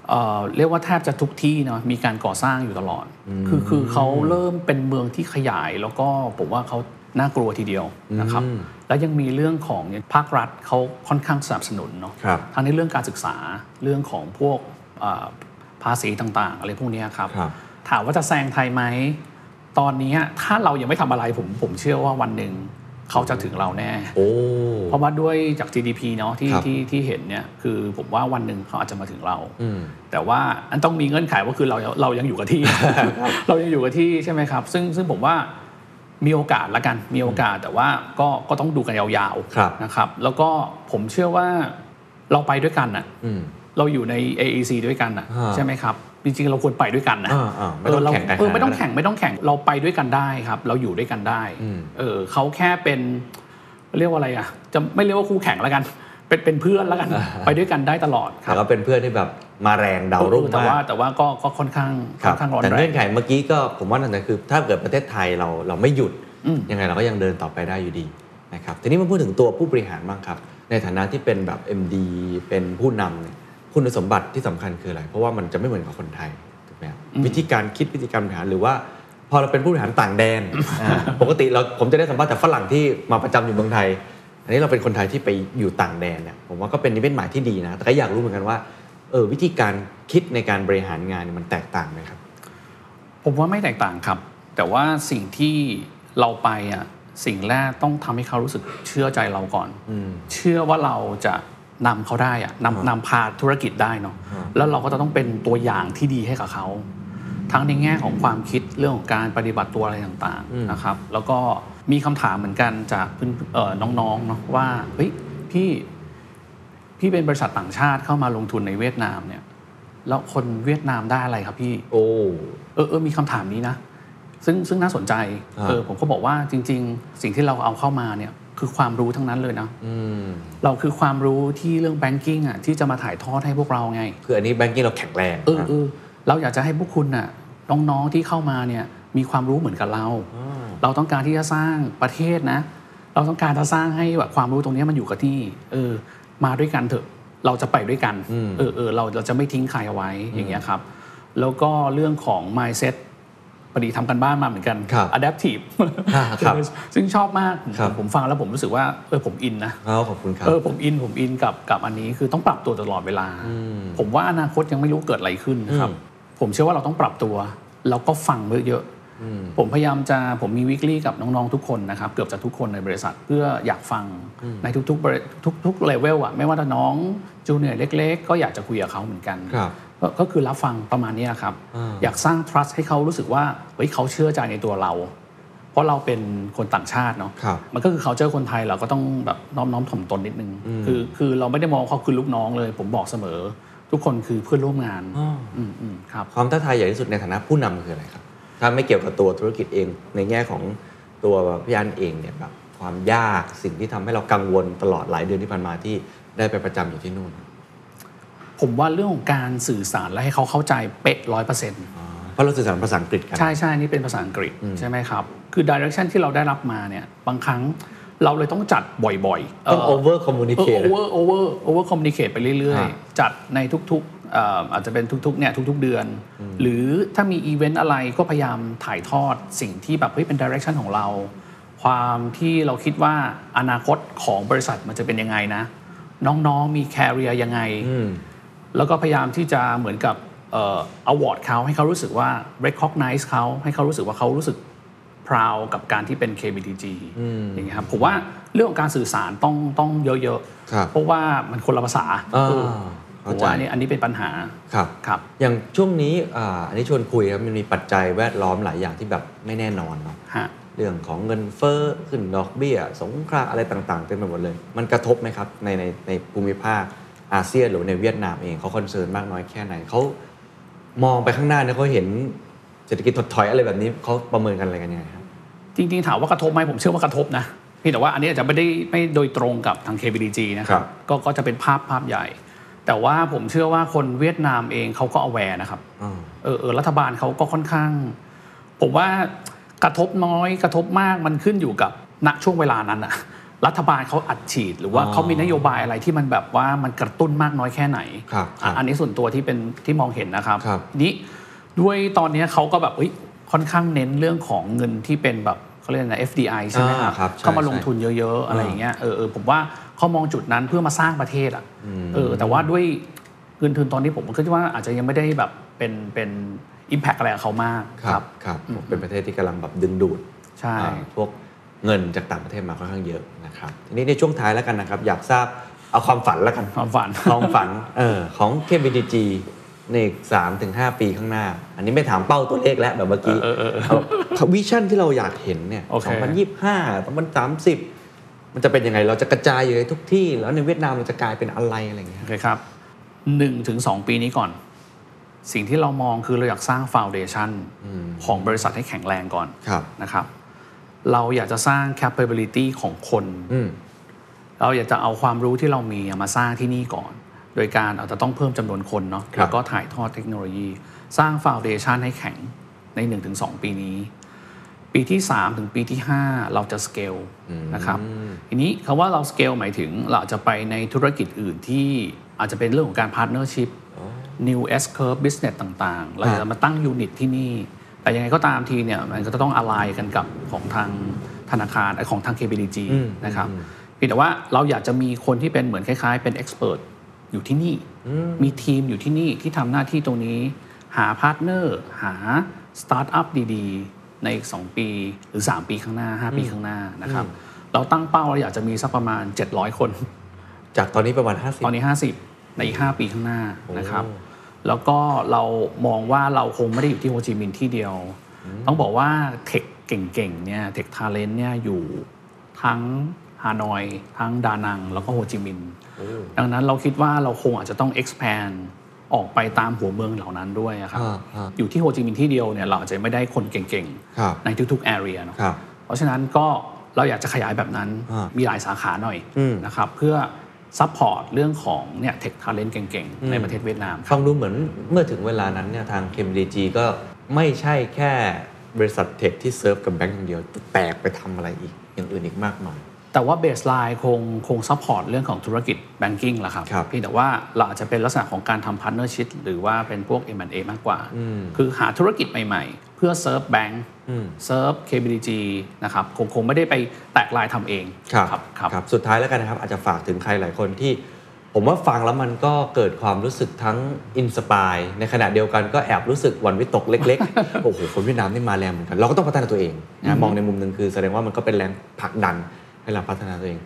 เอ่อเรียกว่าแทบจะทุกที่เนาะมีการก่อสร้างอยู่ตลอด คือคือเขาเริ่มเป็นเมืองที่ขยายแล้วก็ผมว่าเขาน่ากลัวทีเดียวนะครับอืมแล้วยังมีเรื่องของภาครัฐเขาค่อนข้างสนับสนุนเนาะครับทั้งในเรื่องการศึกษาเรื่องของพวกอ่าภาษีต่างๆ อะไรพวกเนี้ยครับครับ ถามว่าจะแซงไทยไหม ตอนนี้ถ้าเรายังไม่ทำอะไรผมผมเชื่อว่าวันหนึ่งเขาจะถึงเราแน่โอ้เพราะว่าด้วยจาก GDP เนาะที่ครับที่ที่เห็นเนี่ยคือผมว่าวันหนึ่งเขาอาจจะมาถึงเราอืมแต่ว่าอันต้องมีเงื่อนไขว่าคือเราเรายังอยู่กับที่ เรายังอยู่กับที่ใช่ไหมครับ ซึ่งซึ่งผมว่ามีโอกาสละกันมีโอกาสแต่ว่าก็ก็ต้องดูกันยาวครับๆนะครับ แล้วก็ผมเชื่อว่าเราไปด้วยกันน่ะอืมเราอยู่ใน AEC ด้วยกันน่ะอ่าใช่ไหมครับ จริงๆเราควรไปด้วยกันนะอ่าอ่าไม่ต้องเเราแข่งกันเออไม่ต้องขนาดนั้นแข่งไม่ต้องแข่งเราไปด้วยกันได้ครับ เราอยู่ด้วยกันได้อืมเออเขาแค่เป็นเรียกว่าอะไรอะจะไม่เรียกว่าคู่แข่งแล้วกัน เป็นเป็นเพื่อนแล้วกันไปด้วยกันได้ตลอดคแต่รับก็เป็นเพื่อนที่แบบมาแรงดาวรุ่งเออแต่มาว่ากแต่ว่าก็ก็ค่อนข้างคค่รัอบนข้างร้อนแต่แรเงื่องนไขเมื่อกี้ก็ผมว่านั่นนะคือ ถ้าเกิดประเทศไทยเราเราไม่หยุดอืมยังไงเราก็ยังเดินต่อไปได้อยู่ดีนะครับทีนี้มาพูดถึงตัวผู้บริหารบ้างครับ ในฐานะที่เป็นแบบ MD เป็นผู้นำเนี่ย คุณสมบัติที่สำคัญคืออะไร เพราะว่ามันจะไม่เหมือนกับคนไทยถูกไหมครับวิธีการคิดวิธีการบริหารหรือว่า พอเราเป็นผู้บริหารต่างแดนอ่าปกติเราผมจะได้สัมภาษณ์จากฝรั่งที่มาประจำอยู่เมืองไทย อันนี้เราเป็นคนไทยที่ไปอยู่ต่างแดนเนี่ยผมว่าก็เป็นนิมิตหมายที่ดีนะ แต่ก็อยากรู้เหมือนกันว่าเออวิธีการคิดในการบริหารงานเนี่ยมันแตกต่างไหมครับ ผมว่าไม่แตกต่างครับ แต่ว่าสิ่งที่เราไปอะสิ่งแรกต้องทำให้เขารู้สึกเชื่อใจเราก่อนอืมเชื่อว่าเราจะ นำเขาได้อะนำนำพาธุรกิจได้เนาะแล้วเราก็จะต้องเป็นตัวอย่างที่ดีให้กับเขา ทั้งในแง่ของความคิดเรื่องของการปฏิบัติตัวอะไรต่างอืมๆนะครับ แล้วก็มีคำถามเหมือนกันจากเพื่อนเอ่อน้องๆเนาะว่าเฮ้ยพี่พี่เป็นบริษัทต่างชาติเข้ามาลงทุนในเวียดนามเนี่ยแล้วคนเวียดนามได้อะไรครับพี่ โอ้เออเออมีคำถามนี้นะ ซึ่งซึ่งน่าสนใจครับเออผมก็บอกว่าจริง ๆ สิ่งที่เราเอาเข้ามาเนี่ย คือความรู้ทั้งนั้นเลยนะอืมเราคือความรู้ที่เรื่องแบงกิ้งอะที่จะมาถ่ายทอดให้พวกเราไงคืออันนี้แบงกิ้งเราแข็งแรงเออนะเออเราอยากจะให้พวกคุณน่ะน้องๆที่เข้ามาเนี่ยมีความรู้เหมือนกับเรา เราต้องการที่จะสร้างประเทศนะ เราต้องการจะสร้างให้แบบความรู้ตรงเนี้ยมันอยู่กับที่ เออ มาด้วยกันเถอะ เราจะไปด้วยกันอืมเออเออเราเราจะไม่ทิ้งใครเอาไว้อย่างเงี้ยครับ แล้วก็เรื่องของ mindset พอดีทำกันบ้านมาเหมือนกันครับ adaptive อ่าครับซึ่งชอบมากครับผมฟังแล้วผมรู้สึกว่าเออผมอินนะเอาขอบคุณครับเออผมอินผมอินกับกับอันนี้คือต้องปรับตัวตลอดเวลา ผมว่าอนาคตยังไม่รู้เกิดอะไรขึ้นนะครับอืมผมเชื่อว่าเราต้องปรับตัวแล้วก็ฟังเยอะๆผมพยายามจะผมมีวิกฤตกับน้องๆทุกคนนะครับ เกือบจะทุกคนในบริษัทเพื่ออยากฟังในทุกๆบริทุกๆเลเวลอะไม่ว่าจะน้องจูเนียร์เล็ก ๆ ก็อยากจะคุยกับเขาเหมือนกันครับ ก็ก็คือรับฟังประมาณเนี้ยครับอ่าอยากสร้าง trust ให้เขารู้สึกว่าเฮ้ยเขาเชื่อใจในตัวเรา เพราะเราเป็นคนต่างชาติเนาะครับมันก็คือเขาเจอคนไทยเราก็ต้องแบบน้อมน้อมถ่อมตนนิดนึง คือคือเราไม่ได้มองเขาคือลูกน้องเลย ผมบอกเสมอ ทุกคนคือเพื่อนร่วมงานอ๋ออืมอืมครับความท้าทายใหญ่ที่สุดในฐานะผู้นำคืออะไรครับ ถ้าไม่เกี่ยวกับตัวธุรกิจเองในแง่ของตัวพี่อันเองเนี่ยแบบความยากสิ่งที่ทำให้เรากังวลตลอดหลายเดือนที่ผ่านมาที่ได้ไปประจำอยู่ที่นู่น ผมว่าเรื่องของการสื่อสารและให้เขาเข้าใจเป๊ะร้อยเปอร์เซ็นต์เพราะเราสื่อสารภาษาอังกฤษกันใช่ใช่นี่เป็นภาษาอังกฤษใช่ไหมครับ คือดิเรกชันที่เราได้รับมาเนี่ยบางครั้งเราเลยต้องจัดบ่อยๆ ต้อง over เออ communicate over over over communicate ไปเรื่อยฮะๆจัดในทุกๆเอ่ออาจจะเป็นทุกๆ เนี่ยทุกๆ เดือน หรือถ้ามีอีเวนต์อะไรก็พยายามถ่ายทอดสิ่งที่แบบเฮ้ยเป็นดิเรกชันของเรา ความที่เราคิดว่าอนาคตของบริษัทมันจะเป็นยังไงนะ น้องๆ มีแคริเอร์ยังไงอืม แล้วก็พยายามที่จะเหมือนกับเอ่อ award เขาให้เขารู้สึกว่า recognize เขาให้เขารู้สึกว่าเขารู้สึก proud กับการที่เป็น KBTG อย่างเงี้ยครับผมว่าเรื่องของการสื่อสารต้องต้องเยอะครับๆเพราะว่ามันคนละภาษาอ่าเออผเข้าใจว่าอันนี้อันนี้เป็นปัญหาครับครับ อย่างช่วงนี้อ่าอันนี้ชวนคุยครับมันมีปัจจัยแวดล้อมหลายอย่างที่แบบไม่แน่นอนเนาะฮะเรื่องของเงินเฟ้อขึ้นดอกเบี้ย สงครามอะไรต่างๆเต็มไปหมดเลย มันกระทบไหมครับในในในภูมิภาค อาเซียนหรือในเวียดนามเองเขา concern มากน้อยแค่ไหนเขามองไปข้างหน้าเนี่ยเขาเห็นเศรษฐกิจถดถอยอะไรแบบนี้เขาประเมินกันอะไรกันยังไงครับจริงๆถามว่ากระทบไหมผมเชื่อว่ากระทบนะเพี่แต่ว่าอันนี้อาจจะไม่ได้ไม่โดยตรงกับทาง KBDG นะคครัรับบก็ก็จะเป็นภาพภาพใหญ่ แต่ว่าผมเชื่อว่าคนเวียดนามเองเขาก็ aware นะครับอ่าเออเออรัฐบาลเขาก็ค่อนข้าง ผมว่ากระทบน้อยกระทบมากมันขึ้นอยู่กับณช่วงเวลานั้นอะ รัฐบาลเขาอัดฉีด หรือว่าอ๋อเขามีนโยบายอะไรที่มันแบบว่ามันกระตุ้นมากน้อยแค่ไหนครับอะครับอันนี้ส่วนตัวที่เป็นที่มองเห็นนะครับครับนี้ด้วยตอนนี้เขาก็แบบเอ้ยค่อนข้างเน้นเรื่องของเงินที่เป็นแบบเขาเรียกนะ FDI ใช่ไหมอ่าครับใช่เข้ามาลงใช่ทุนเยอะๆ อะไรอย่างเงี้ยเออเออผมว่าเขามองจุดนั้นเพื่อมาสร้างประเทศอะเออแต่ว่าด้วยเงินทุนตอนนี้ผมก็คิดว่าอาจจะยังไม่ได้แบบเป็นเป็นอิมแพกอะไรกับเขามากครับครับเป็นประเทศที่กำลังแบบดึงดูดใช่อ่าพวก เงินจากต่างประเทศมาค่อนข้างเยอะนะครับทีนี้ในช่วงท้ายแล้วกันนะครับ อยากทราบเอาความฝันแล้วกันความฝันความฝันเออของ KBDG ในอีกสามถึงห้าปีข้างหน้า อันนี้ไม่ถามเป้าตัวเลขแล้วแบบเมื่อกี้เอาวิชั่นที่เราอยากเห็นเนี่ยโอเคสองพันยี่สิบห้าสองพันสามสิบมันจะเป็นยังไง เราจะกระจายอยู่ในทุกที่ แล้วในเวียดนามเราจะกลายเป็นอะไรอะไรอย่างเงี้ยโอเคครับหนึ่งถึงสองปีนี้ก่อน สิ่งที่เรามองคือเราอยากสร้างฟ u n เดชันของบริษัทให้แข็งแรงก่อนครับนะครับ เราอยากจะสร้าง capability ของคนอืมเราอยากจะเอาความรู้ที่เรามีมาสร้างที่นี่ก่อน โดยการอาจจะต้องเพิ่มจำนวนคนเนาะครับแล้วก็ถ่ายทอดเทคโนโลยี สร้างฟ u n เดชันให้แข็งใน 1-2 ปีนี้ ปีที่ 3 ถึงปีที่ 5 เราจะสเกลนะครับทีนี้คำว่าเราสเกลหมายถึงเราอาจจะไปในธุรกิจอื่นที่อาจจะเป็นเรื่องของการพาร์ n เนอร์ชิพ New S Curve Business ต่างๆ เราจะมาตั้ง unit ที่นี่ แต่ยังไงก็ตามทีเนี่ยมันก็จะต้องอะไรกันกับของทางธนาคารเอ่อของทาง KBTG นะครับเพียงแต่ว่าเราอยากจะมีคนที่เป็นเหมือนคล้าย ๆ เป็น Expert อยู่ที่นี่ มีทีมอยู่ที่นี่ที่ทำหน้าที่ตรงนี้ หา partner หาสตาร์ทอัพดีๆ ในอีก 2 ปีหรือ 3 ปีข้างหน้า 5 ปีข้างหน้านะครับเราตั้งเป้าเราอยากจะมีสักประมาณ 700 คน จากตอนนี้ประมาณ 50 ตอนนี้ 50 ในอีก 5 ปีข้างหน้านะครับ แล้วก็เรามองว่าเราคงไม่ได้อยู่ที่โฮจิมินห์ที่เดียว ต้องบอกว่า tech เก่งๆเนี่ย tech talent เนี่ยอยู่ทั้งฮานอย ทั้งดานัง แล้วก็โฮจิมินห์ดังนั้นเราคิดว่าเราคงอาจจะต้อง expand ออกไปตามหัวเมืองเหล่านั้นด้วยอะครับอ่าอ่าอยู่ที่โฮจิมินห์ที่เดียวเนี่ยเราอาจจะไม่ได้คนเก่งครับๆในทุกๆ area เนาะครับเพราะฉะนั้นก็เราอยากจะขยายแบบนั้นอ่ามีมีหลายสาขาหน่อยอืมนะครับเพื่อ support เรื่องของเนี่ย tech talent เก่งๆ ในประเทศเวียดนาม ฟังดูเหมือนเมื่อถึงเวลานั้นเนี่ยทาง KBTG ก็ไม่ใช่แค่บริษัท tech ที่เซิร์ฟกับแบงก์อย่างเดียว แต่แตกไปทำอะไรอีก อย่างอื่นอีกมากมาย แต่ว่า baseline คงคง support เรื่องของธุรกิจ banking แหละครับครับเพียงแต่ว่าเราอาจจะเป็นลักษณะของการทำพาร์ n เนอร์ชิพหรือว่าเป็นพวก M&A มากกว่า คือหาธุรกิจใหม่ๆ เพื่อเซิร์ฟแบงก์ serve KBDG นะครับคงคงไม่ได้ไปแตกลายทำเองครับครับครับครับสุดท้ายแล้วกันนะครับ อาจจะฝากถึงใครหลายคนที่ ผมว่าฟังแล้วมันก็เกิดความรู้สึกทั้ง inspire ในขณะเดียวกันก็แอบรู้สึกหวั่นวิตกเล็กๆโอ้โหคนเวียดนามนี่มาแรงเหมือนกันเราก็ต้องพัฒนาตัวเองนะมองในมุมหนึ่งคือแสดงว่ามันก็เป็นแรงผลักดัน ให้เราพัฒนาตัวเอง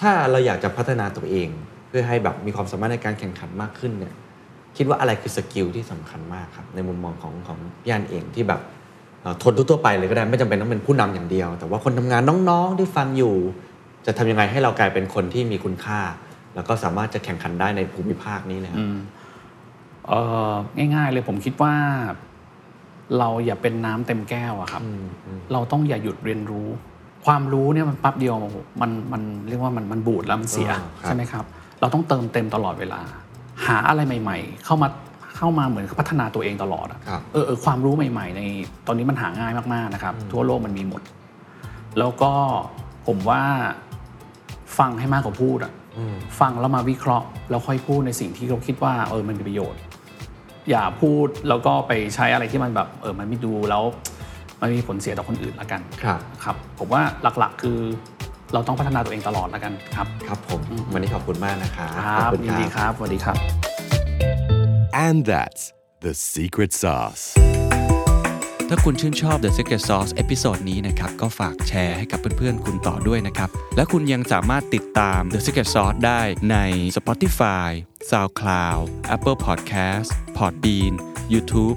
ถ้าเราอยากจะพัฒนาตัวเอง เพื่อให้แบบมีความสามารถในการแข่งขันมากขึ้นเนี่ยคิดว่าอะไรคือ skill ที่สำคัญมากครับในมุมมองของของพี่อันเองที่แบบเอ่อคนทั่วๆไปเลยก็ได้ไม่จำเป็นต้องเป็นผู้นำอย่างเดียว แต่ว่าคนทำงานน้องๆที่ฟังอยู่ จะทำยังไงให้เรากลายเป็นคนที่มีคุณค่า แล้วก็สามารถจะแข่งขันได้ในภูมิภาคนี้เลยครับเอ่อง่าย ๆ เลยผมคิดว่า เราอย่าเป็นน้ำเต็มแก้วอะครับ เราต้องอย่าหยุดเรียนรู้ ความรู้เนี่ยมันแปั๊บเดียวมันมันเรียกว่ามันมันบูดแล้วมันเสียอ่าครับใช่ไหมครับ เราต้องเติมเต็มตลอดเวลา หาอะไรใหม่ ๆ เข้ามาเข้ามาเหมือนพัฒนาตัวเองตลอดอะครับเออเออความรู้ใหม่ ๆ ในตอนนี้มันหาง่ายมากๆนะครับ ทั่วโลกมันมีหมด แล้วก็ผมว่าฟังให้มากกว่าพูดอะฟังแล้วมาวิเคราะห์ แล้วค่อยพูดในสิ่งที่เราคิดว่าเออมันมีประโยชน์ อย่าพูดแล้วก็ไปใช้อะไรที่มันแบบเออมันไม่ดูแล้ว มันมีผลเสียต่อคนอื่นละกันครับครับ ผมว่าหลักๆคือเราต้องพัฒนาตัวเองตลอดละกันครับ ครับผม วันนี้ขอบคุณมากนะครับครับขอณยินดีครับสวัสดีครับ And that's the secret sauce. ถ้าคุณชื่นชอบ The Secret Sauce episode นี้นะครับ ก็ฝากแชร์ให้กับเพื่อนๆ คุณต่อด้วยนะครับ และคุณยังสามารถติดตาม The Secret Sauce ได้ใน Spotify, SoundCloud, Apple Podcast, Podbean, YouTube